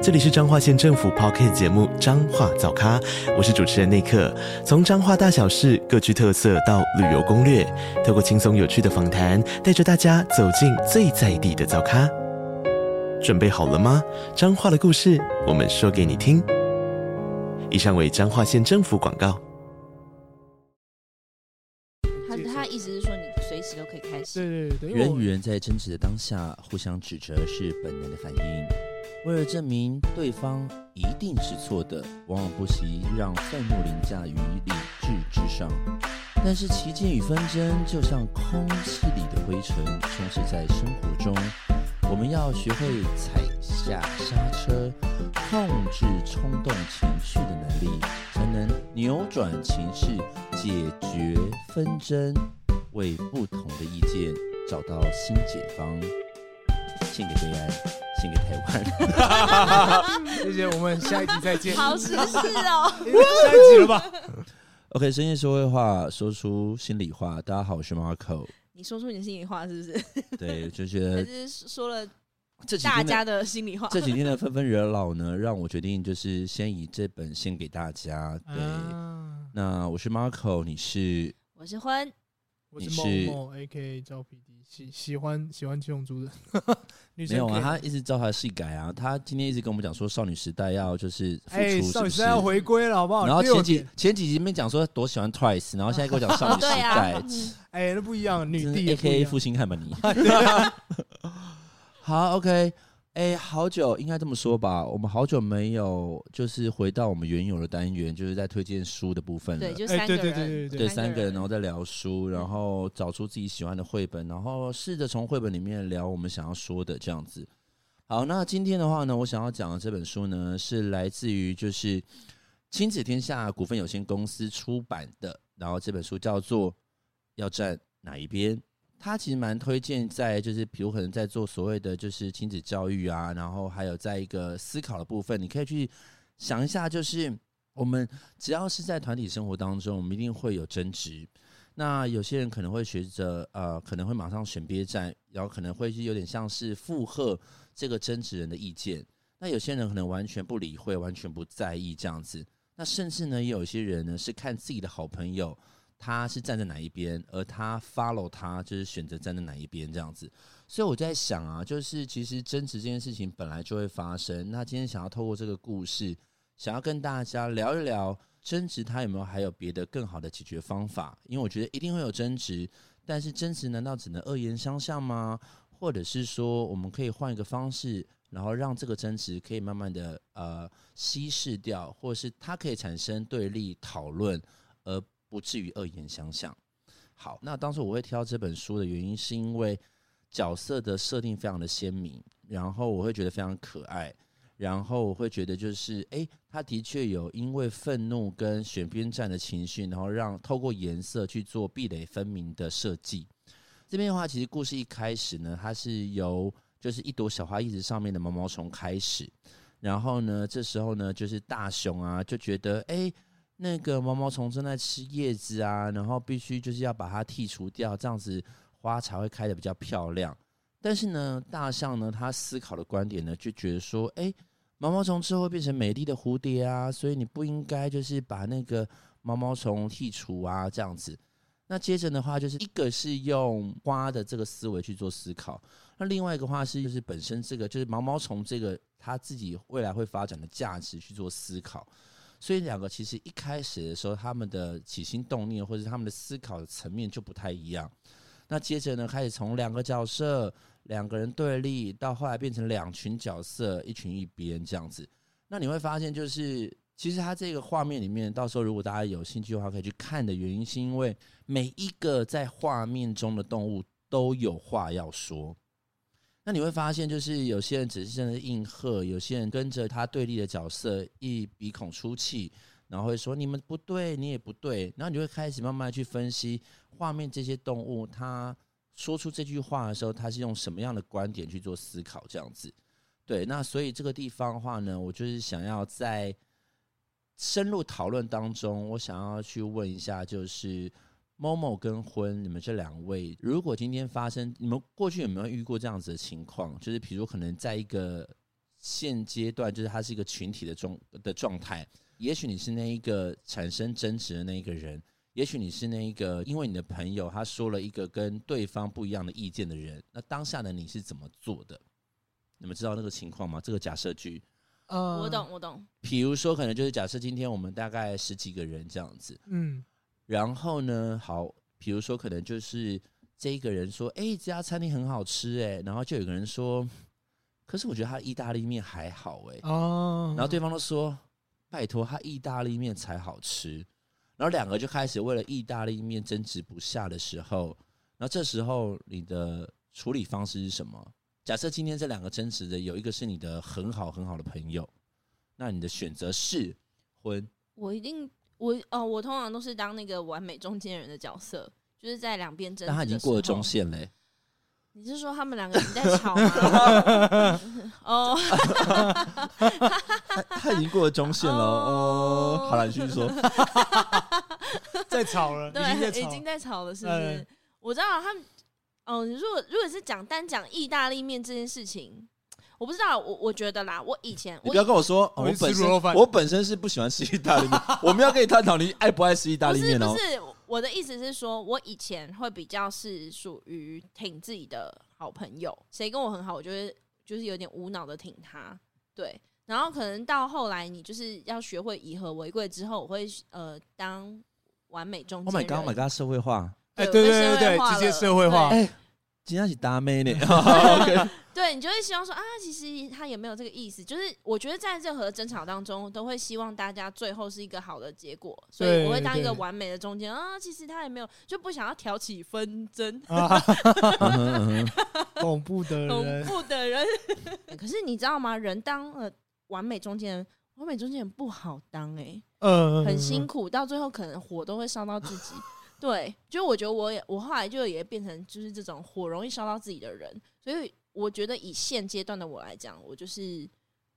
这里是彰化县政府 Podcast 节目《彰化早咖》，我是主持人内克。从彰化大小事各具特色到旅游攻略，透过轻松有趣的访谈，带着大家走进最在地的早咖。准备好了吗？彰化的故事，我们说给你听。以上为彰化县政府广告。他他意思是说，你随时都可以开始。对对对，人与人在争执的当下，互相指责是本能的反应。为了证明对方一定是错的，往往不惜让愤怒凌驾于理智之上。但是歧见与纷争就像空气里的灰尘，充斥在生活中。我们要学会踩下刹车，控制冲动情绪的能力，才能扭转情势，解决纷争，为不同的意见找到新解方。献给悲哀，献给台湾。谢谢，我们下一集再见。好时事哦，下一集了吧？OK，深夜说会话，说出心里话。大家好，我是 Marco。你说出你的心里话是不是？对，就觉得 是说了这大家的心里话。这几天的纷纷扰扰呢，让我决定就是先以这本献给大家。对，啊、那我是 Marco，你是？我是欢。我是某某 A.K.A 赵 P.D，喜喜欢喜欢七龙珠的 女生。没有啊，他一直照他的戏改啊。他今天一直跟我们讲说，少女时代要就是复出是不是，欸，少女时代要回归了，好不好？然后前几前几集面讲说多喜欢 Twice，然后 现在跟我讲少女时代，哎、欸，那不一样，女帝 A.K.A 复兴汉吧你。好，OK。哎，好久应该这么说吧，我们好久没有就是回到我们原有的单元，就是在推荐书的部分了。对，就三个人，对对对对，对三个人，然后在聊书，然后找出自己喜欢的绘本，然后试着从绘本里面聊我们想要说的这样子。好，那今天的话呢，我想要讲的这本书呢，是来自于就是亲子天下股份有限公司出版的，然后这本书叫做《要站哪一边》。他其实蛮推荐在，就是比如可能在做所谓的就是亲子教育啊，然后还有在一个思考的部分，你可以去想一下，就是我们只要是在团体生活当中，我们一定会有争执。那有些人可能会学着呃，可能会马上选边站，然后可能会是有点像是附和这个争执人的意见。那有些人可能完全不理会，完全不在意这样子。那甚至呢，也有些人呢是看自己的好朋友。他是站在哪一边，而他 follow 他就是选择站在哪一边这样子，所以我在想啊，就是其实争执这件事情本来就会发生。那今天想要透过这个故事，想要跟大家聊一聊争执，它有没有还有别的更好的解决方法？因为我觉得一定会有争执，但是争执难道只能恶言相向吗？或者是说我们可以换一个方式，然后让这个争执可以慢慢的呃稀释掉，或者是它可以产生对立讨论，而不至于恶言相向。好，那当时我会挑这本书的原因，是因为角色的设定非常的鲜明，然后我会觉得非常可爱，然后我会觉得就是，哎，他的确有因为愤怒跟选边站的情绪，然后让透过颜色去做壁垒分明的设计。这边的话，其实故事一开始呢，它是由就是一朵小花叶子上面的毛毛虫开始，然后呢，这时候呢，就是大雄啊就觉得，哎。那个毛毛虫正在吃叶子啊，然后必须就是要把它剔除掉，这样子花才会开得比较漂亮。但是呢，大象呢，他思考的观点呢，就觉得说，哎，毛毛虫之后变成美丽的蝴蝶啊，所以你不应该就是把那个毛毛虫剔除啊，这样子。那接着的话，就是一个是用花的这个思维去做思考，那另外一个话是就是本身这个就是毛毛虫这个它自己未来会发展的价值去做思考。所以两个其实一开始的时候，他们的起心动念或者他们的思考的层面就不太一样。那接着呢，开始从两个角色、两个人对立，到后来变成两群角色，一群一边这样子。那你会发现，就是其实它这个画面里面，到时候如果大家有兴趣的话，可以去看的原因，是因为每一个在画面中的动物都有话要说。那你会发现，就是有些人只是真的应和，有些人跟着他对立的角色一鼻孔出气，然后会说你们不对，你也不对。然后你会开始慢慢去分析画面这些动物它说出这句话的时候，他是用什么样的观点去做思考？这样子，对。那所以这个地方的话呢，我就是想要在深入讨论当中，我想要去问一下，就是 Momo 跟婚，你们这两位，如果今天发生，你们过去有没有遇过这样子的情况？就是比如可能在一个现阶段，就是它是一个群体的状的状态，也许你是那一个产生争执的那一个人。也许你是那一个，因为你的朋友他说了一个跟对方不一样的意见的人，那当下的你是怎么做的？你们知道那个情况吗？这个假设句，呃，我懂，我懂。比如说，可能就是假设今天我们大概十几个人这样子，嗯，然后呢，好，比如说可能就是这一个人说，哎，这家餐厅很好吃，哎，然后就有个人说，可是我觉得他意大利面还好，哎，哦，然后对方都说，拜托，他意大利面才好吃。然后两个就开始为了意大利面争执不下的时候，然后这时候你的处理方式是什么？假设今天这两个争执的有一个是你的很好很好的朋友，那你的选择是婚？我一定我哦，我通常都是当那个完美中间人的角色，就是在两边争他已经过了中线嘞。你是说他们两个人在吵吗？哦，他他已经过了中线了哦。好了，你继续说。在吵了，对，已经在吵了，是不是？我知道他们。哦，如果如果是讲单讲意大利面这件事情，我不知道。我我觉得啦，我以前你不要跟我说，我本身我本身是不喜欢吃意大利面。我们要跟你探讨你爱不爱吃意大利面哦。不是。我的意思是说，我以前会比较是属于挺自己的好朋友，谁跟我很好，我就会就是有点无脑的挺他，对。然后可能到后来，你就是要学会以和为贵之后，我会呃当完美中间人。Oh my god，my god，社会化，哎，对对对对，直接社会化，哎。今天是大妹呢，对，你就会希望说啊，其实他也没有这个意思。就是我觉得在任何争吵当中，都会希望大家最后是一个好的结果，所以我会当一个完美的中间啊。其实他也没有，就不想要挑起纷争。恐怖的人，恐怖的人。可是你知道吗？人当了完美中间人，完美中间人不好当哎、欸，嗯，很辛苦，到最后可能火都会烧到自己。对，就我觉得我也我后来就也变成就是这种火容易烧到自己的人，所以我觉得以现阶段的我来讲，我就是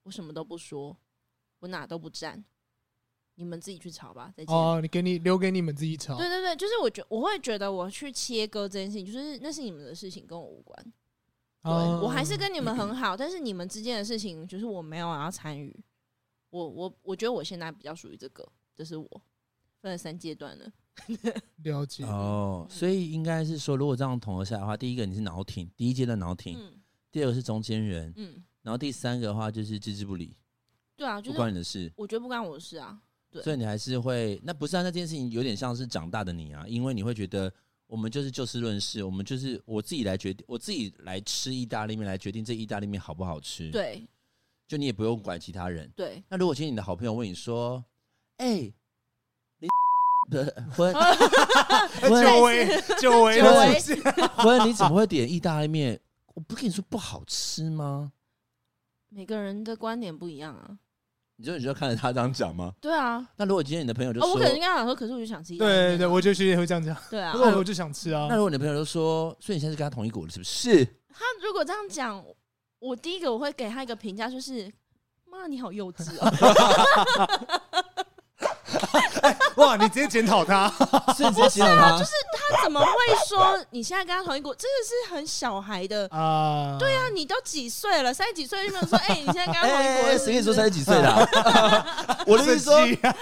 我什么都不说，我哪都不站，你们自己去吵吧。再见。哦，你给你留给你们自己吵。对对对，就是我觉我会觉得我去切割这件事情，就是那是你们的事情，跟我无关。对，我还是跟你们 很好，但是你们之间的事情，就是我没有要参与。我我我觉得我现在比较属于这个，这是我分了三阶段了。了解。哦，所以应该是说，如果这样统合下来的话，第一个你是脑挺，第一阶段脑挺，嗯、第二个是中间人，嗯，然后第三个的话就是置之不理，对啊，就是、不关你的事，我觉得不关我的事啊，对，所以你还是会，那不是啊，那这件事情有点像是长大的你啊，因为你会觉得我们就是就事论事，我们就是我自己来决定，我自己来吃意大利面来决定这意大利面好不好吃，对，就你也不用管其他人，对，那如果今天你的好朋友问你说，哎、欸。婚，久违久违婚，你怎么会点意大利面？我不跟你说不好吃吗？每个人的观点不一样啊。你就你就看着他这样讲吗？对啊。那如果今天你的朋友就说，我可能跟他讲说，可是我就想吃。对对对，我就其实也会这样讲。对啊。那我就想吃啊。那如果你的朋友就说，所以你现在是跟他同一股的，是不是？他如果这样讲，我第一个我会给他一个评价，就是妈，你好幼稚哦。欸、哇！你直接检讨他，是直接检讨他，就是他怎么会说你现在跟他同一国？真的是很小孩的啊！对啊，你都几岁了？三十几岁就没有说？哎、欸，你现在跟他同一国？谁跟你说三十几岁的、啊？我的意思说，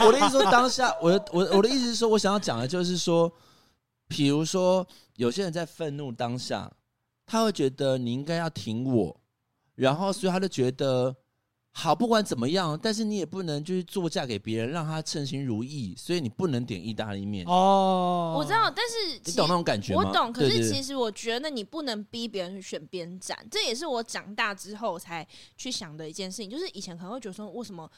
我的意思说，当下我的我我的意思是说，我想要讲的就是说，比如说有些人在愤怒当下，他会觉得你应该要挺我，然后所以他就觉得。好，不管怎么样，但是你也不能就是作嫁给别人，让他称心如意，所以你不能点意大利面哦。我知道，但是你懂那种感觉吗？我懂，可是其实我觉得你不能逼别人去选边站，这也是我长大之后才去想的一件事情。就是以前可能会觉得说，为什么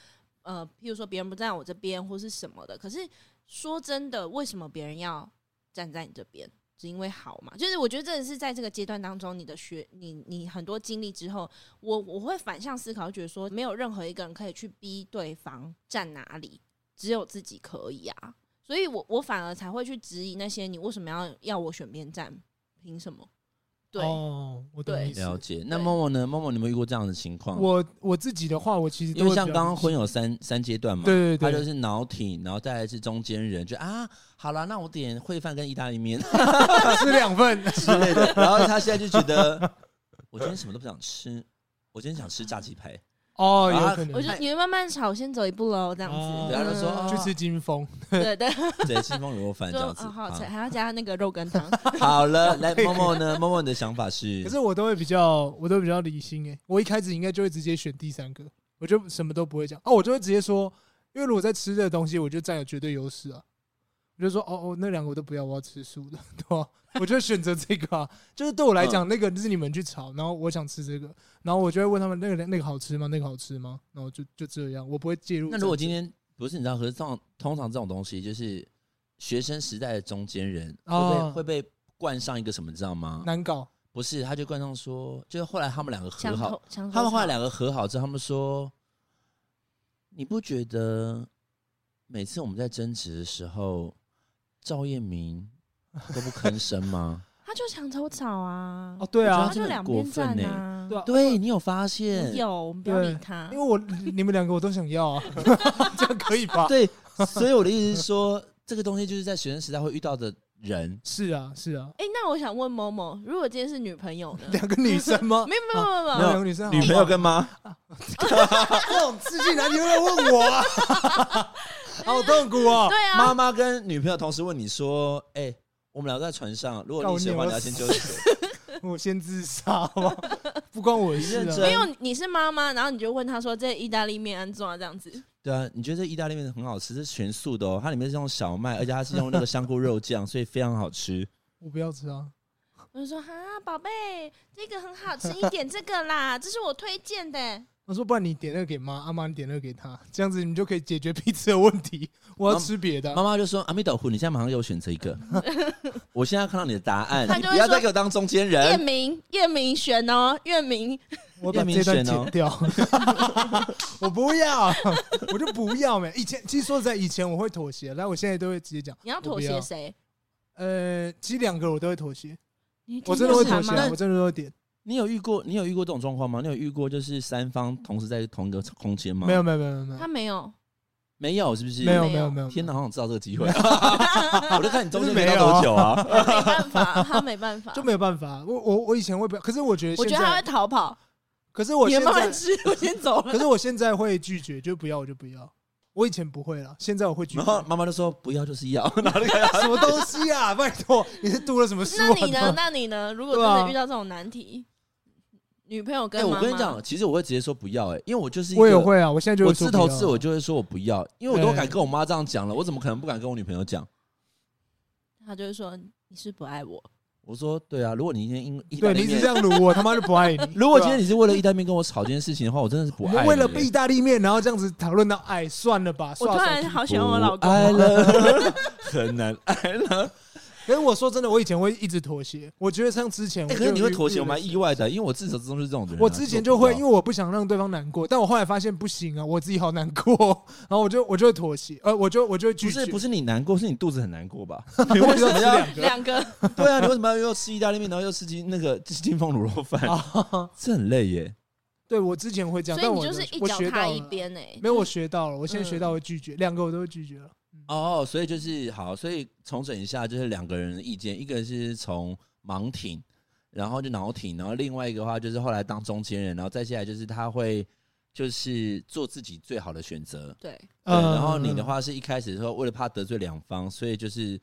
呃，譬如说别人不站在我这边或是什么的，可是说真的，为什么别人要站在你这边？是因为好嘛？就是我觉得真的是在这个阶段当中，你的学你你很多经历之后，我我会反向思考，觉得说没有任何一个人可以去逼对方站哪里，只有自己可以啊。所以我我反而才会去质疑那些你为什么要要我选边站？凭什么？对，哦，我懂对意思。了解。那对默默呢？默默，你有没有遇过这样的情况？我我自己的话，我其实因为像刚刚婚有三三阶段嘛，对对对他就是脑体，然后再来是中间人，就啊，好了，那我点烩饭跟意大利面 吃两份，之类的。然后他现在就觉得，我今天什么都不想吃，我今天想吃炸鸡排。哦，啊有可能。我就你们慢慢炒，先走一步喽，这样哦子。然后就说去吃金峰，对对，对，金峰卤肉饭这样子。哦好，好才还要加那个肉羹汤。好了，来，默默呢？默默你的想法是？可是我都会比较，我都比较理性诶。我一开始应该就会直接选第三个，我就什么都不会讲哦，我就会直接说，因为如果在吃这个东西，我就占有绝对优势啊。我就说哦哦，那两个我都不要，我要吃素的，对吧？我就选择这个啊。就是对我来讲，那个是你们去炒，然后我想吃这个，然后我就会问他们那个那个好吃吗？那个好吃吗？然后就就这样，我不会介入。那如果今天不是你知道，可是这种通常这种东西就是学生时代的中间人会被、哦会被冠上一个什么，你知道吗？难搞不是，他就冠上说，就是后来他们两个和好他们后来两个和好之后，他们说，你不觉得每次我们在争执的时候，赵彦明都不吭声吗？他就墙头草啊。哦，对啊他就两边站啊。对啊，对你有发现？有，我们不要理他因为。我你们两个我都想要啊，这样可以吧？对，所以我的意思是说，这个东西就是在学生时代会遇到的人。是啊，是啊，哎，那我想问某某，如果今天是女朋友呢？两个女生吗？没有没有没有没有啊两个女生，女朋友跟妈，这种刺激男，你会问我啊？好痛苦哦！对啊，妈妈跟女朋友同时问你说：“哎、我们俩在船上，如果你喜欢，你要先救谁？我先自杀吧，不关我的事啊。你认真没有，你是妈妈，然后你就问他说：“这意大利面安怎这样子对啊，你觉得这意大利面很好吃，是全素的哦，它里面是用小麦，而且它是用那个香菇肉酱，所以非常好吃。我不要吃啊！？”我就说：“哈，宝贝，这个很好吃，你点这个啦，这是我推荐的。我说，不然你点那个给妈，阿妈你点那个给他，这样子你们就可以解决彼此的问题。我要吃别的妈妈就说：“阿弥陀佛，你现在马上给我选择一个，我现在看到你的答案，你不要再给我当中间”验人。明，验明选哦，验明。我把这段剪掉。我不要，我就不要没。以前其实说实在，以前我会妥协，但我现在都会直接讲。你要妥我不要协谁？呃，其实两个我都会妥协，我真的会妥协，我真的都会点。你有遇过你有遇过这种状况吗？你有遇过就是三方同时在同一个空间吗？没有，没有，没有，没有他，没有，没有，是不是？没有，没有没有，天哪，好想知道这个机会。我就看你中间没有多久啊？他没办法，他没办法，就没有办法。我我我以前会不，可是我觉得我觉得他会，逃跑。可是我你现在，们慢慢吃，我先走了。可是我现在会拒绝，就不要我就不要。我以前不会了，现在我会拒然后绝。妈妈就说不要就是要，然后就开始什么东西啊？拜托，你是读了什么书啊？那你呢？那你呢？如果真的遇到这种难题，女朋友跟哎、妈妈，我跟你讲，其实我会直接说不要、哎，因为我就是一个我也会啊，我现在就我会说不要自头自我就会说我不要，因为我都哎敢跟我妈这样讲了，我怎么可能不敢跟我女朋友讲？她就会说你是不爱我。我说对啊，如果你今天因意大利面，对你一直这样撸我，他妈就不爱你。如果今天你是为了意大利面跟我吵这件事情的话，我真的是不爱你、为了哎意大利面，然后这样子讨论到爱，算了吧。我突然好喜欢我老公。了，很难爱了。可是我说真的，我以前会一直妥协。我觉得像之前，哎、可是你会妥协，我蛮意外的，因为我自始至终是这种人啊、我之前就会，因为为我不想让对方难过，但我后来发现不行啊，我自己好难过，然后我就我就会妥协，呃，我就我就会拒绝。不是不是你难过，是你肚子很难过吧？你为什么要两个？两个，对啊，你为什么要又吃意大利面，然后又吃金那个金凤卤肉饭？啊，这很累耶。对我之前会这样，但我所以你就是一我脚踏一。边哎。没有，我学到了，我现在学嗯到会拒绝，两个我都会拒绝了。哦，所以就是好，所以重整一下，就是两个人的意见，一个是从盲挺，然后就脑挺，然后另外一个话就是后来当中间人，然后再下来就是他会就是做自己最好的选择。对，对，嗯然后你的话是一开始的时候为了怕得罪两方，所以就是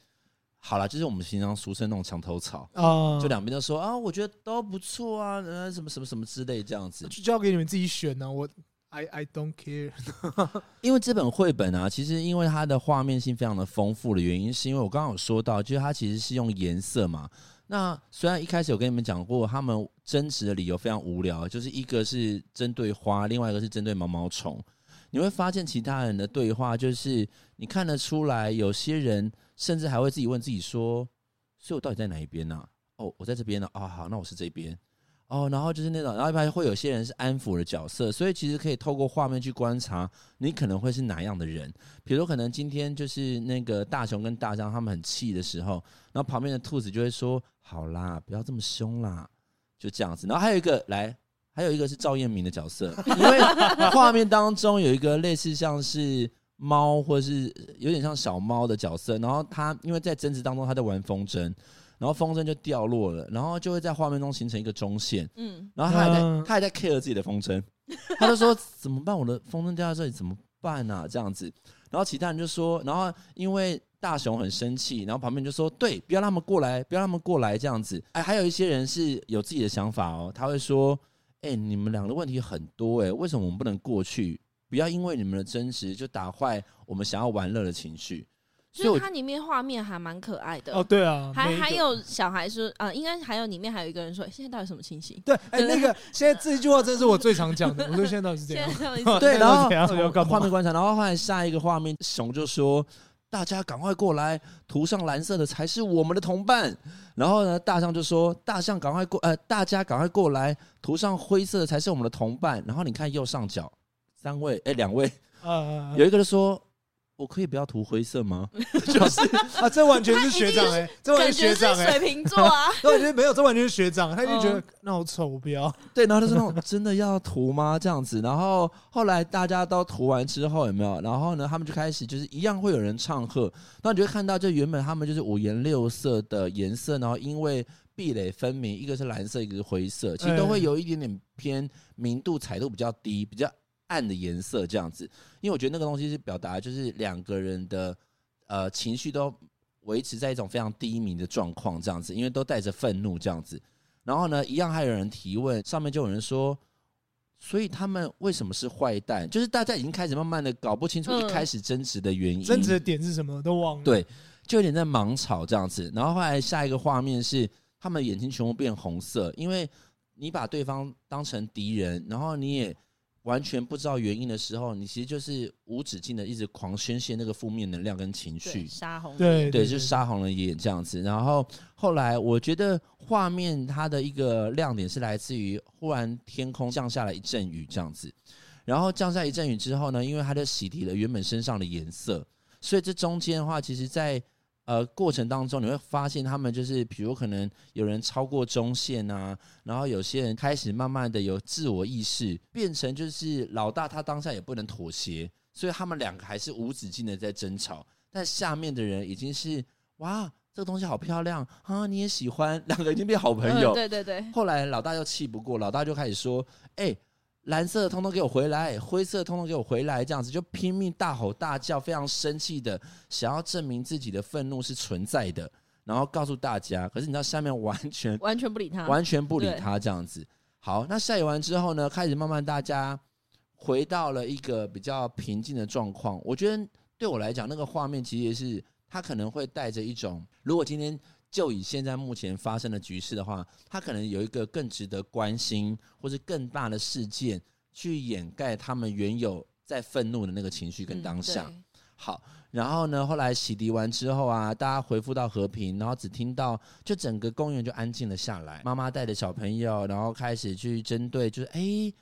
好了，就是我们平常俗称那种墙头草，啊，就两边都说啊，我觉得都不错啊，呃，什么什么什么之类这样子。就交给你们自己选呢。我 I I don't care。因为这本绘本啊，其实因为它的画面性非常的丰富的原因，是因为我刚刚有说到，就是它其实是用颜色嘛。那虽然一开始有跟你们讲过，他们争执的理由非常无聊，就是一个是针对花，另外一个是针对毛毛虫。你会发现其他人的对话，就是你看得出来，有些人甚至还会自己问自己说：“所以我到底在哪一边呢、啊？哦，我在这边呢。啊，好，那我是这边。哦，然后就是那种，然后一般会有些人是安抚的角色，所以其实可以透过画面去观察你可能会是哪样的人。比如可能今天就是那个大雄跟大象他们很气的时候，然后旁边的兔子就会说：“好啦，不要这么凶啦。”就这样子。然后还有一个来，还有一个是赵彦明的角色，因为 画面当中有一个类似像是猫或者是有点像小猫的角色，然后他因为在争执当中他在玩风筝，然后风筝就掉落了，然后就会在画面中形成一个中线，嗯，然后他还在他还在 care 自己的风筝，他就说怎么办？我的风筝掉在这里怎么办啊？这样子，然后其他人就说，然后因为。大雄很生气，然后旁边就说：“对，不要让他们过来，不要让他们过来，这样子。”哎，还有一些人是有自己的想法哦，他会说：“哎，你们两个的问题很多，哎，为什么我们不能过去？不要因为你们的争执就打坏我们想要玩乐的情绪。”所以它里面画面还蛮可爱的哦。对啊，还还有小孩说啊，应该还有里面还有一个人说：“现在到底什么情形？”对，哎，那个现在这一句话真是我最常讲的。我说现在到底是这 样？对，然后画面观察，然后后来下一个画面，熊就说。大家赶快过来，涂上蓝色的才是我们的同伴。然后呢，大象就说：“大象赶快过，呃，大家赶快过来，涂上灰色的才是我们的同伴。”然后你看右上角，三位，哎，两位，呃、有一个就说。我可以不要涂灰色吗？就是啊，这完全是学长哎、欸，这完全是学长哎、欸，水瓶座啊，这完全没有，这完全是学长，他就觉得那好丑，我不要。对，然后他说那种真的要涂吗？这样子，然后后来大家都涂完之后有没有？然后呢，他们就开始就是一样会有人唱和，然后你就会看到，就原本他们就是五颜六色的颜色，然后因为壁垒分明，一个是蓝色，一个是灰色，其实都会有一点点偏明度、彩度比较低，比较。暗的颜色这样子，因为我觉得那个东西是表达，就是两个人的呃情绪都维持在一种非常低迷的状况这样子，因为都带着愤怒这样子。然后呢，一样还有人提问，上面就有人说，所以他们为什么是坏蛋？就是大家已经开始慢慢的搞不清楚一开始争执的原因，争执的点是什么都忘了。对，就有点在盲吵这样子。然后后来下一个画面是他们眼睛全部变红色，因为你把对方当成敌人，然后你也。完全不知道原因的时候，你其实就是无止境的一直狂宣泄那个负面能量跟情绪，杀红对对，就杀红了眼这样子。然后后来我觉得画面它的一个亮点是来自于忽然天空降下了一阵雨这样子，然后降下一阵雨之后呢，因为它就洗涤了原本身上的颜色，所以这中间的话，其实在。呃，过程当中你会发现，他们就是，比如可能有人超过中线啊，然后有些人开始慢慢的有自我意识，变成就是老大他当下也不能妥协，所以他们两个还是无止境的在争吵。但下面的人已经是哇，这个东西好漂亮啊，你也喜欢，两个已经变好朋友。嗯、对对对。后来老大又气不过，老大就开始说，哎、欸。蓝色的通通给我回来，灰色的通通给我回来，这样子就拼命大吼大叫，非常生气的想要证明自己的愤怒是存在的，然后告诉大家。可是你知道下面完全 完全不理他，完全不理他这样子。好，那下雨完之后呢，开始慢慢大家回到了一个比较平静的状况。我觉得对我来讲，那个画面其实是他可能会带着一种，如果今天。就以现在目前发生的局势的话，他可能有一个更值得关心，或是更大的事件去掩盖他们原有在愤怒的那个情绪跟当下。嗯、好，然后呢，后来洗涤完之后啊，大家恢复到和平，然后只听到就整个公园就安静了下来。妈妈带着小朋友，然后开始去针对，就是哎，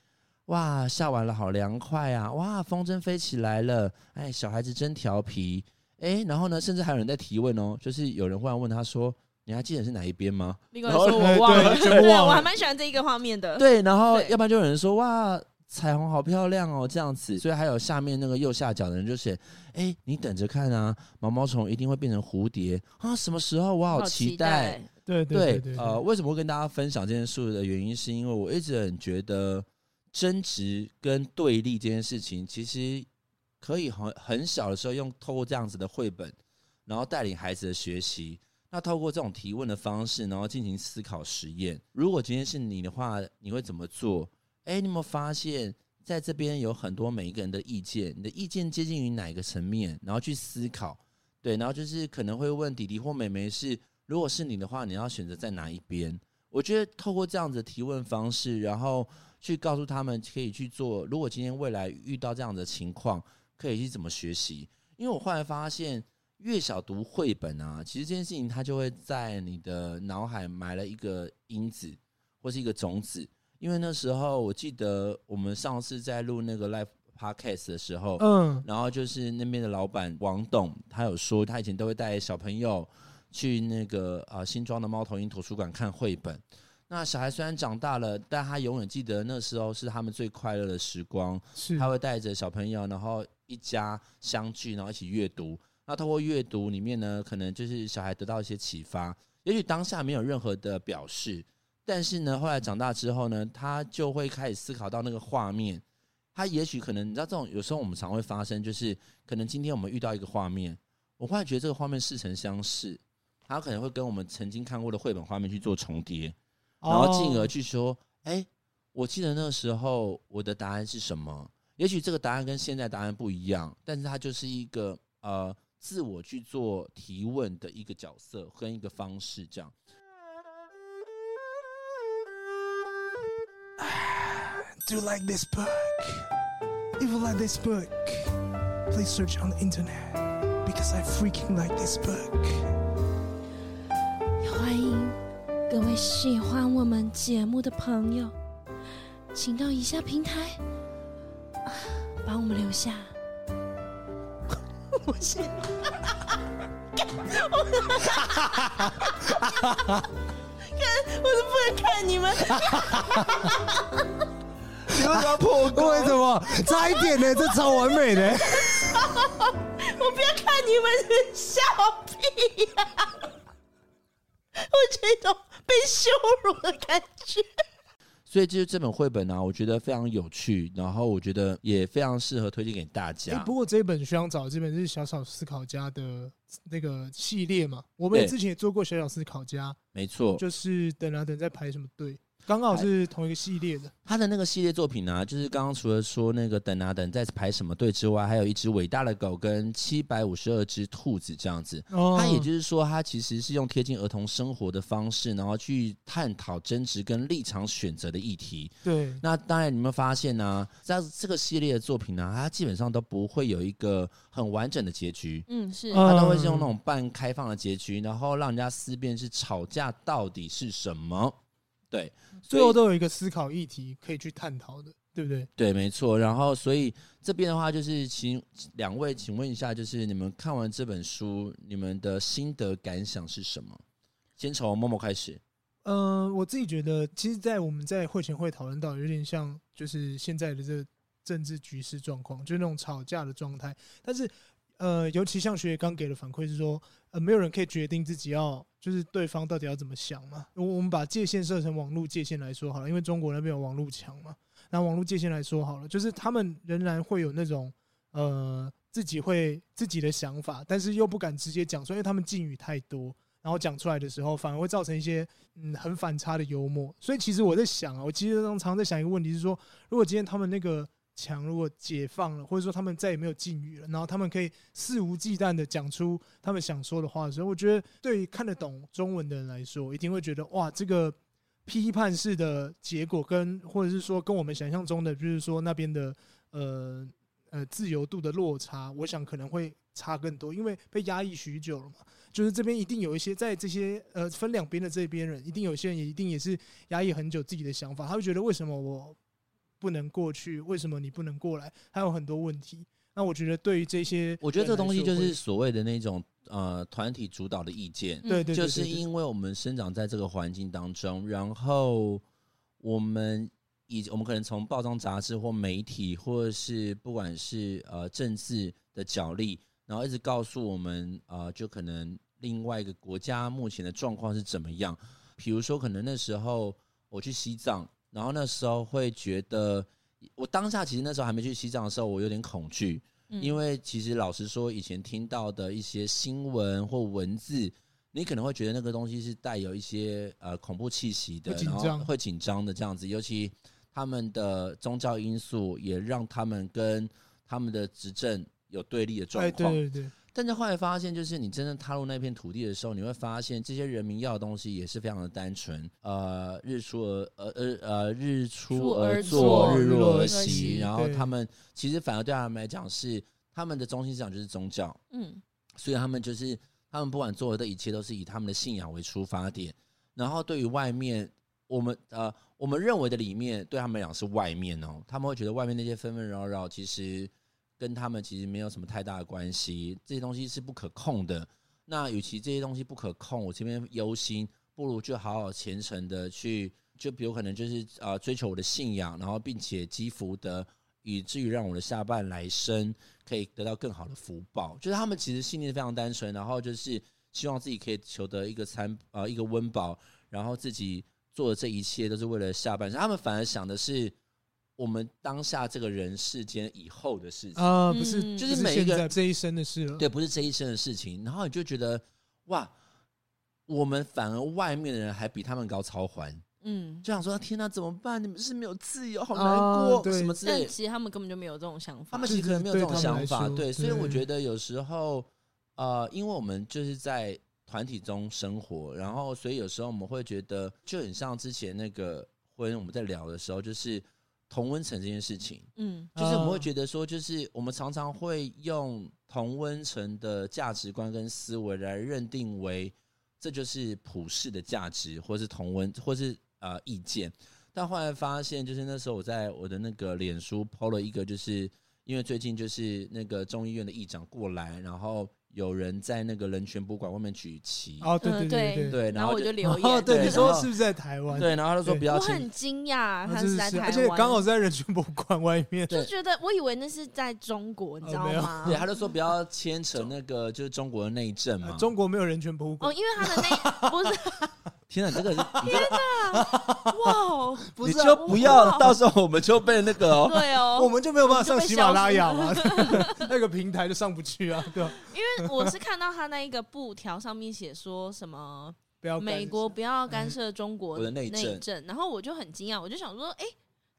哇，下完了好凉快啊，哇，风筝飞起来了，哎，小孩子真调皮。哎，然后呢，甚至还有人在提问哦，就是有人忽然问他说：“你还记得是哪一边吗？”另外说我忘了，对，我还蛮喜欢这一个画面的。对，然后要不然就有人说：“哇，彩虹好漂亮哦，这样子。”所以还有下面那个右下角的人就写：“哎，你等着看啊，毛毛虫一定会变成蝴蝶啊，什么时候？我好期待。”对对对，呃，为什么会跟大家分享这件事的原因，是因为我一直很觉得争执跟对立这件事情，其实。可以很很小的时候用透过这样子的绘本，然后带领孩子的学习。那透过这种提问的方式，然后进行思考实验。如果今天是你的话，你会怎么做？哎，你有没有发现，在这边有很多每一个人的意见，你的意见接近于哪个层面？然后去思考。对，然后就是可能会问弟弟或妹妹是，如果是你的话，你要选择在哪一边？我觉得透过这样子的提问方式，然后去告诉他们可以去做。如果今天未来遇到这样的情况。可以去怎么学习？因为我后来发现，越小读绘本啊，其实这件事情它就会在你的脑海埋了一个因子或是一个种子。因为那时候我记得我们上次在录那个 live podcast 的时候，嗯，然后就是那边的老板王董，他有说他以前都会带小朋友去那个啊新庄的猫头鹰图书馆看绘本。那小孩虽然长大了，但他永远记得那时候是他们最快乐的时光。是他会带着小朋友，然后一家相聚，然后一起阅读。那透过阅读里面呢，可能就是小孩得到一些启发。也许当下没有任何的表示，但是呢，后来长大之后呢，他就会开始思考到那个画面。他也许可能，你知道，这种有时候我们常会发生，就是可能今天我们遇到一个画面，我忽然觉得这个画面似曾相识，他可能会跟我们曾经看过的绘本画面去做重叠，然后进而去说：“哎，我记得那个时候我的答案是什么？也许这个答案跟现在答案不一样，但是它就是一个呃。”自我去做提问的一个角色跟一个方式，这样。Do you like this book? If you like this book, please search on the internet because I freaking like this book. 欢迎各位喜欢我们节目的朋友，请到以下平台帮我们留下。我先，我，看，我都不能看你们，你们要破功？为什么？差一点呢？这超完美的。我不要看你们笑屁呀！我这种被羞辱的感觉。所以就是这本绘本呢、啊，我觉得非常有趣，然后我觉得也非常适合推荐给大家。欸、不过这本需要找的这本是小小思考家的那个系列嘛，我们也之前也做过小小思考家，没错，就是等啊等在排什么队。刚好是同一个系列的，他的那个系列作品呢、啊，就是刚刚除了说那个等啊等在排什么队之外，还有一只伟大的狗跟七百五十二只兔子这样子。哦他也就是说，他其实是用贴近儿童生活的方式，然后去探讨争执跟立场选择的议题。对，那当然你们发现呢、啊，在这个系列的作品呢、啊，它基本上都不会有一个很完整的结局。嗯，是，它都会是用那种半开放的结局，然后让人家思辨是吵架到底是什么。对，最后都有一个思考议题可以去探讨的，对不对？对，没错。然后，所以这边的话，就是请两位，请问一下，就是你们看完这本书，你们的心得感想是什么？先从默默开始。嗯、呃，我自己觉得，其实，在我们在会前会讨论到，有点像就是现在的这个政治局势状况，就是那种吵架的状态。但是，呃，尤其像学姐刚给的反馈是说，没有人可以决定自己要，就是对方到底要怎么想嘛。我我们把界限设成网络界限来说好了，因为中国那边有网络墙嘛。那网络界限来说好了，就是他们仍然会有那种，呃，自己会自己的想法，但是又不敢直接讲出来，因为他们禁语太多，然后讲出来的时候反而会造成一些嗯很反差的幽默。所以其实我在想啊，我其实常常在想一个问题是说，如果今天他们那个。墙如果解放了，或者说他们再也没有禁语了，然后他们可以肆无忌惮的讲出他们想说的话的时候，我觉得对于看得懂中文的人来说，一定会觉得哇，这个批判式的结果跟或者是说跟我们想象中的，就是说那边的呃呃自由度的落差，我想可能会差更多，因为被压抑许久了嘛。就是这边一定有一些在这些呃分两边的这边人，一定有些人也一定也是压抑很久自己的想法，他会觉得为什么我。不能过去，为什么你不能过来？还有很多问题。那我觉得对于这些，我觉得这东西就是所谓的那种呃团体主导的意见。对对，就是因为我们生长在这个环境当中，然后我们以我们可能从报章杂志或媒体，或者是不管是呃政治的角力，然后一直告诉我们呃，就可能另外一个国家目前的状况是怎么样。比如说，可能那时候我去西藏。然后那时候会觉得，我当下其实那时候还没去西藏的时候，我有点恐惧，因为其实老实说，以前听到的一些新闻或文字，你可能会觉得那个东西是带有一些呃恐怖气息的，然后会紧张的这样子。尤其他们的宗教因素也让他们跟他们的执政有对立的状况。对对对。但是后来发现，就是你真正踏入那片土地的时候，你会发现这些人民要的东西也是非常的单纯。呃，日出而呃呃呃日出而作，日落而息。然后他们其实反而对他们来讲是他们的中心思想就是宗教。嗯，所以他们就是他们不管做的一切都是以他们的信仰为出发点。然后对于外面我们呃我们认为的里面，对他们来讲是外面哦，他们会觉得外面那些纷纷扰扰其实。跟他们其实没有什么太大的关系，这些东西是不可控的。那与其这些东西不可控，我这边忧心不如就好好虔诚的去，就比如可能就是呃追求我的信仰，然后并且积福德，以至于让我的下半来生可以得到更好的福报。就是他们其实信念非常单纯，然后就是希望自己可以求得一个餐呃一个温饱，然后自己做的这一切都是为了下半生。他们反而想的是。我们当下这个人世间以后的事情啊，不是，嗯就是每一个这一生的事了。对，不是这一生的事情。然后你就觉得，哇，我们反而外面的人还比他们高超环，嗯，就想说，天哪，怎么办？你们是没有自由，好难过，什么之类其实他们根本就没有这种想法，他们其实可能没有这种想法，对对，所以我觉得有时候，呃，因为我们就是在团体中生活，然后所以有时候我们会觉得，就很像之前那个婚，我们在聊的时候，就是。同温层这件事情，嗯，就是我们会觉得说，就是我们常常会用同温层的价值观跟思维来认定为这就是普世的价值，或是同温，或是呃意见。但后来发现，就是那时候我在我的那个脸书 PO 了一个，就是因为最近就是那个众议院的议长过来，然后。有人在那个人权博物馆外面举旗，哦，对对对对对，然后我就留哦，言，对，你说是不是在台湾？对，然后他就说不要我很惊讶，他是是在台湾，而且刚好是在人权博物馆外面。就觉得我以为那是在中国，你知道吗？对，他就说不要牵扯那个就是中国的内政嘛。中国没有人权博物馆哦，因为他的那不是，天哪，这个是 天哪，哇，你就不要，到时候我们就被那个哦，对哦，我们就没有办法上喜马拉雅嘛，那个平台就上不去啊，对吧？因为我是看到他那一个布条上面写说什么，不要美国不要干涉中国的内政，政，然后我就很惊讶，我就想说，哎，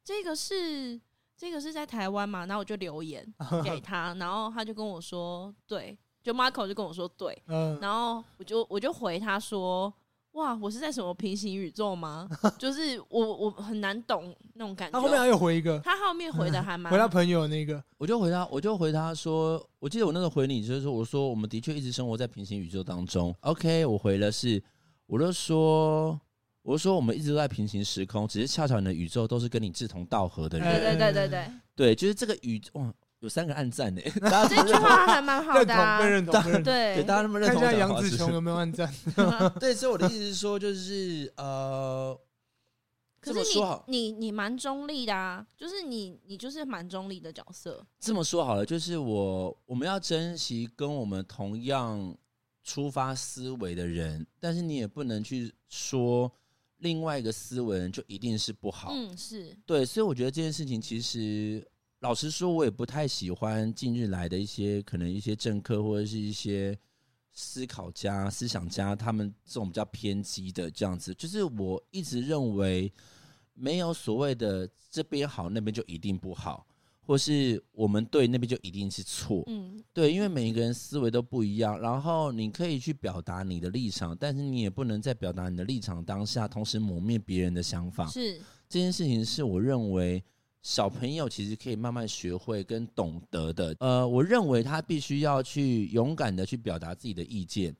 这个是这个是在台湾嘛？然后我就留言给他，然后他就跟我说，对，就 Marco 就跟我说对，嗯，然后我就我就回他说。哇，我是在什么平行宇宙吗？就是我我很难懂那种感觉。他后面还有回一个，他后面回的还蛮、嗯、回他朋友那个，我就回他，我就回他说，我记得我那时候回你就是说，我说我们的确一直生活在平行宇宙当中。OK，我回了是，我就说，我就说我们一直都在平行时空，只是恰巧你的宇宙都是跟你志同道合的人。对对对对对，对，就是这个宇宙。哇有三个暗赞呢，这句话还蛮好的、啊，认同，被认同，对，给大家那么认同。看一下杨紫琼有没有暗赞？对，所以我的意思是说，就是呃，可是你你你蛮中立的啊，就是你你就是蛮中立的角色。这么说好了，就是我我们要珍惜跟我们同样出发思维的人，但是你也不能去说另外一个思维人就一定是不好。嗯，是对，所以我觉得这件事情其实。老实说，我也不太喜欢近日来的一些可能一些政客或者是一些思考家、思想家，他们这种比较偏激的这样子。就是我一直认为，没有所谓的这边好，那边就一定不好，或是我们对那边就一定是错。嗯，对，因为每一个人思维都不一样。然后你可以去表达你的立场，但是你也不能在表达你的立场当下，同时磨灭别人的想法。是这件事情，是我认为。小朋友其实可以慢慢学会跟懂得的。呃，我认为他必须要去勇敢的去表达自己的意见，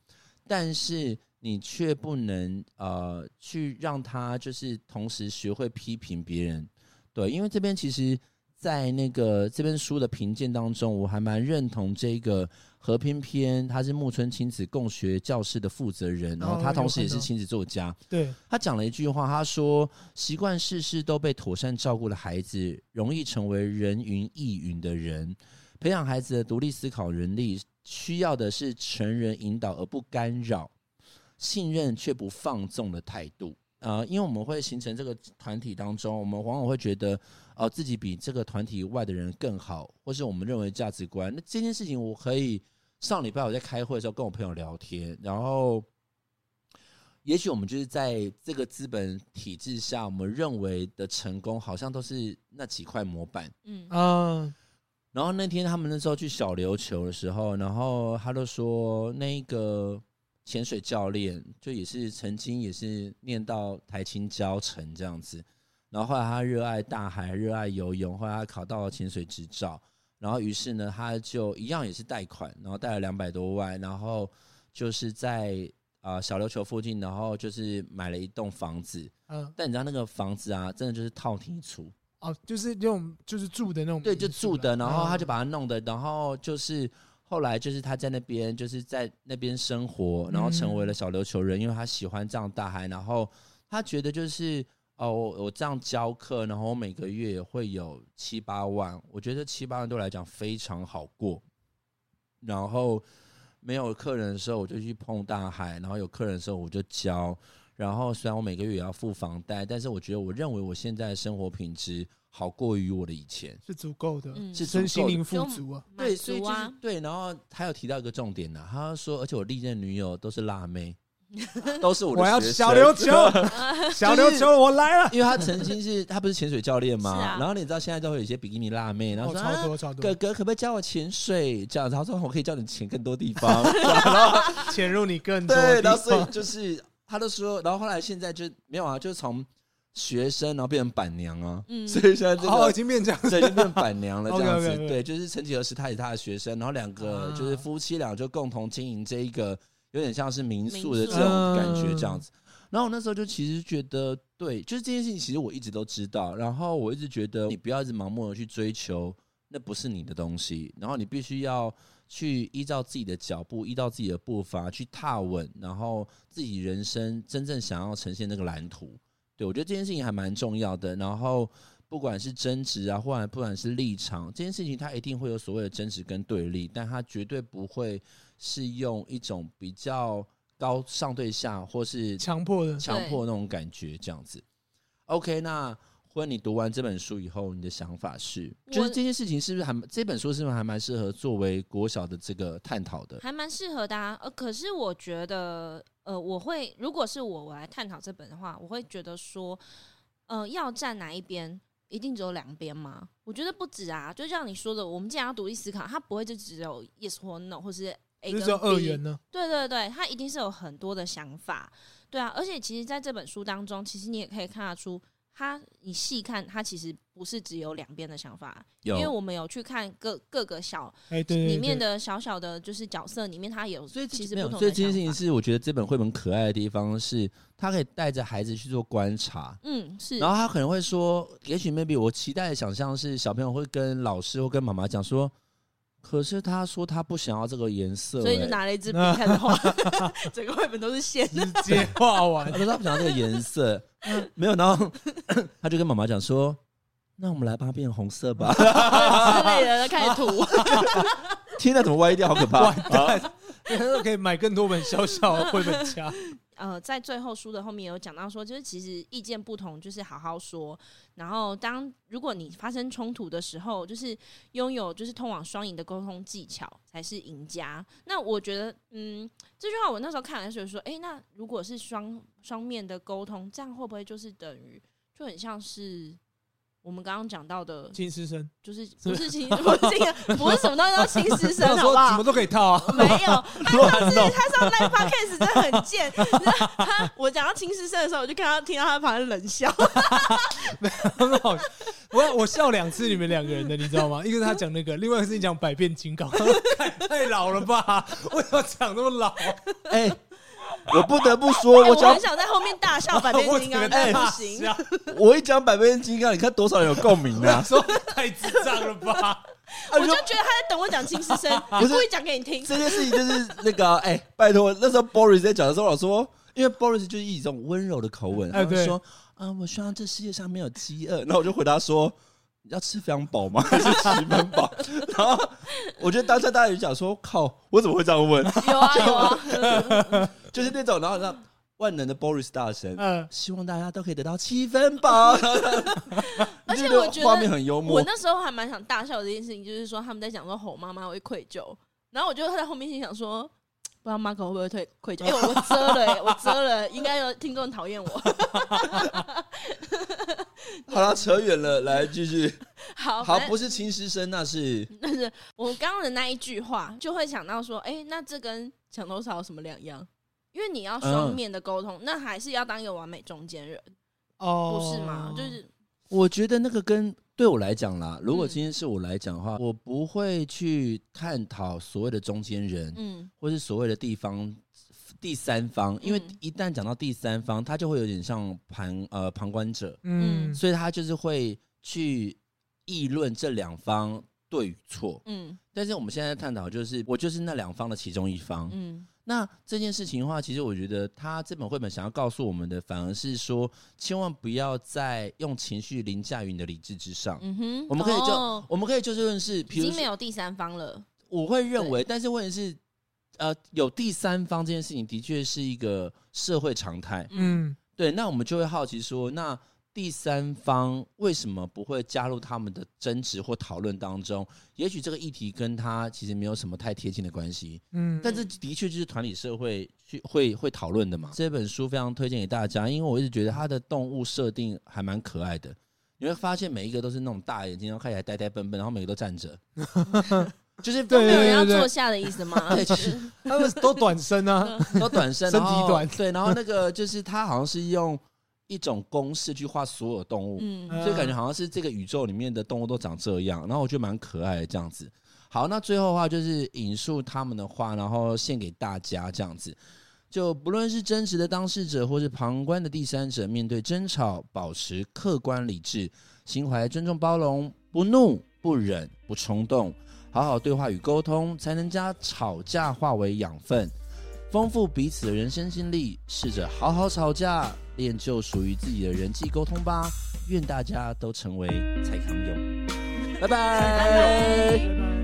但是你却不能呃去让他就是同时学会批评别人。对，因为这边其实。在那个这本书的评鉴当中，我还蛮认同这个和平篇，他是木村亲子共学教室的负责人，然后他同时也是亲子作家。对，他讲了一句话，他说：“习惯事事都被妥善照顾的孩子，容易成为人云亦云的人。培养孩子的独立思考能力，需要的是成人引导而不干扰，信任却不放纵的态度。”呃，因为我们会形成这个团体当中，我们往往会觉得，呃，自己比这个团体外的人更好，或是我们认为价值观。那这件事情，我可以上礼拜我在开会的时候跟我朋友聊天，然后，也许我们就是在这个资本体制下，我们认为的成功，好像都是那几块模板。嗯啊，然后那天他们那时候去小琉球的时候，然后他就说那个。潜水教练就也是曾经也是念到台清教成这样子，然后后来他热爱大海，热爱游泳，后来他考到了潜水执照，然后于是呢，他就一样也是贷款，然后贷了两百多万，然后就是在啊、呃、小琉球附近，然后就是买了一栋房子，嗯，但你知道那个房子啊，真的就是套厅出哦，就是那种就是住的那种，对，就住的，然后他就把它弄的，然后就是。后来就是他在那边就是在那边生活，然后成为了小琉球人，因为他喜欢这样大海，然后他觉得就是哦，我我这样教课，然后我每个月也会有七八万，我觉得七八万对我来讲非常好过。然后没有客人的时候，我就去碰大海；然后有客人的时候，我就教。然后虽然我每个月也要付房贷，但是我觉得我认为我现在的生活品质好过于我的以前，是足够的，嗯是身心灵富足啊。对，所以就是对。然后他有提到一个重点呢、啊，他说，而且我历任女友都是辣妹，都是我的我要小琉球，小琉球，我来了。因为他曾经是他不是潜水教练吗？啊然后你知道现在都会有一些比基尼辣妹，然后哦，说、超多啊、超多哥，哥可不可以教我潜水？这样，然后说我可以教你潜更多地方，然后潜入你更多对，然后所以。就是他都说，然后后来现在就没有啊，就是从学生然后变成板娘啊，嗯所以现在这个、哦，已经变这样子。对，就变板娘了，这样子。对，就是曾几何时，他也是他的学生，然后两个就是夫妻俩就共同经营这一个有点像是民宿的这种感觉，这样子。然后我那时候就其实觉得，对，就是这件事情，其实我一直都知道。然后我一直觉得，你不要一直盲目的去追求，那不是你的东西。然后你必须要去依照自己的脚步，依照自己的步伐去踏稳，然后自己人生真正想要呈现那个蓝图。对，我觉得这件事情还蛮重要的。然后不管是争执啊，或者不管是立场，这件事情它一定会有所谓的争执跟对立，但它绝对不会是用一种比较高上对下，或是强迫的，强迫那种感觉这样子。OK，那婚你读完这本书以后，你的想法是，就是这件事情是不是还这本书是不是还蛮适合作为国小的这个探讨的？还蛮适合的啊。呃，可是我觉得，呃，我会如果是我我来探讨这本的话，我会觉得说，呃，要站哪一边，一定只有两边吗？我觉得不止啊。就像你说的，我们既然要独立思考，它不会就只有 yes 或 no，或是 A 跟就是二 B 元呢。对对对，它一定是有很多的想法，对啊，而且其实在这本书当中，其实你也可以看得出，他你细看，他其实不是只有两边的想法，因为我们有去看各各个小哎，对，对里面，的小小的就是角色里面，他有所以其实没有不同的所以这件事情是我觉得这本绘本可爱的地方是，他可以带着孩子去做观察。嗯是，然后他可能会说，也许 maybe 我期待的想象是小朋友会跟老师或跟妈妈讲说，可是他说他不想要这个颜色、欸，所以就拿了一支笔开始画，整个绘本都是线的。直接画完他。说他不想要这个颜色，没有，然后 他就跟妈妈讲说，那我们来把它变红色吧，之类的开始涂，天哪，怎么歪掉，好可怕！完蛋，可以买更多本小小的 绘本家。呃，在最后书的后面有讲到说，就是其实意见不同，就是好好说。然后当如果你发生冲突的时候，就是拥有就是通往双赢的沟通技巧才是赢家。那我觉得，嗯，这句话我那时候看的时候说，诶，那如果是双双面的沟通，这样会不会就是等于就很像是？我们刚刚讲到的，金师生，就是不是亲，不是亲，不是什么东西都亲师生，好不好什好么？都可以套啊。没有，他上次 他上 live podcast 真的很贱。他我讲到亲师生的时候，我就看他听到他旁边冷笑。很好，我我笑两次你们两个人的，你知道吗？一个是他讲那个，另外一个是你讲百变金刚，看太老了吧？为什么讲那么老？哎、我不得不说，我讲我很想在后面大笑百变金刚，我但不行。我一讲百变金刚，你看多少人有共鸣啊？说太智障了吧？我就觉得他在等我讲亲师生，我故意讲给你听。这件事情就是那个、啊，哎、拜托，那时候 Boris 在讲的时候，我说，因为 Boris 就是以一种温柔的口吻，他就说，啊，我希望这世界上没有饥饿。然后我就回答说，要吃非常饱吗？还是十分饱？然后我觉得当下大家就讲说，靠，我怎么会这样问？有啊有啊，就是那种，然后让万能的 Boris 大神，嗯，希望大家都可以得到七分饱。而且我觉得画面得很幽默我。那时候还蛮想大笑的一件事情，就是说他们在讲说吼妈妈会愧疚，然后我就在后面心想说，不知道 Marco 会不会退愧疚？哎、我我遮了、欸，我遮了，应该有听众讨厌我。好了，扯远了，来继续。好，好，不是亲师生，那是 那是我刚刚的那一句话，就会想到说，哎、那这跟墙头草有什么两样？因为你要双面的沟通，那还是要当一个完美中间人，哦，不是吗？就是我觉得那个跟对我来讲啦，如果今天是我来讲的话，我不会去探讨所谓的中间人，嗯或是所谓的地方第三方，因为嗯一旦讲到第三方，他就会有点像旁呃旁观者，嗯，所以他就是会去议论这两方对与错。嗯但是我们现在探讨就是，我就是那两方的其中一方。嗯那这件事情的话，其实我觉得他这本绘本想要告诉我们的，反而是说，千万不要再用情绪凌驾于你的理智之上。嗯哼，我们可以就、哦我们可以就事论事，已比如说经没有第三方了。我会认为，但是问题是，呃，有第三方这件事情的确是一个社会常态。嗯，对，那我们就会好奇说，那第三方为什么不会加入他们的争执或讨论当中？也许这个议题跟他其实没有什么太贴近的关系，嗯，但这的确就是团体社会去会会讨论的嘛。这本书非常推荐给大家，因为我一直觉得它的动物设定还蛮可爱的。你会发现每一个都是那种大眼睛，然后看起来呆呆笨笨，然后每个都站着，就是都没有人要坐下的意思吗？对，就是他们都短身啊，都短身，身体短对，然后那个就是他好像是用一种公式去画所有动物，嗯嗯所以感觉好像是这个宇宙里面的动物都长这样，然后我觉得蛮可爱的这样子。好，那最后的话就是引述他们的话，然后献给大家这样子。就不论是真实的当事者，或是旁观的第三者，面对争吵，保持客观理智，心怀尊重包容，不怒不忍不冲动，好好对话与沟通，才能将吵架化为养分，丰富彼此的人生经历。试着好好吵架，练就属于自己的人际沟通吧。愿大家都成为蔡康永。拜拜。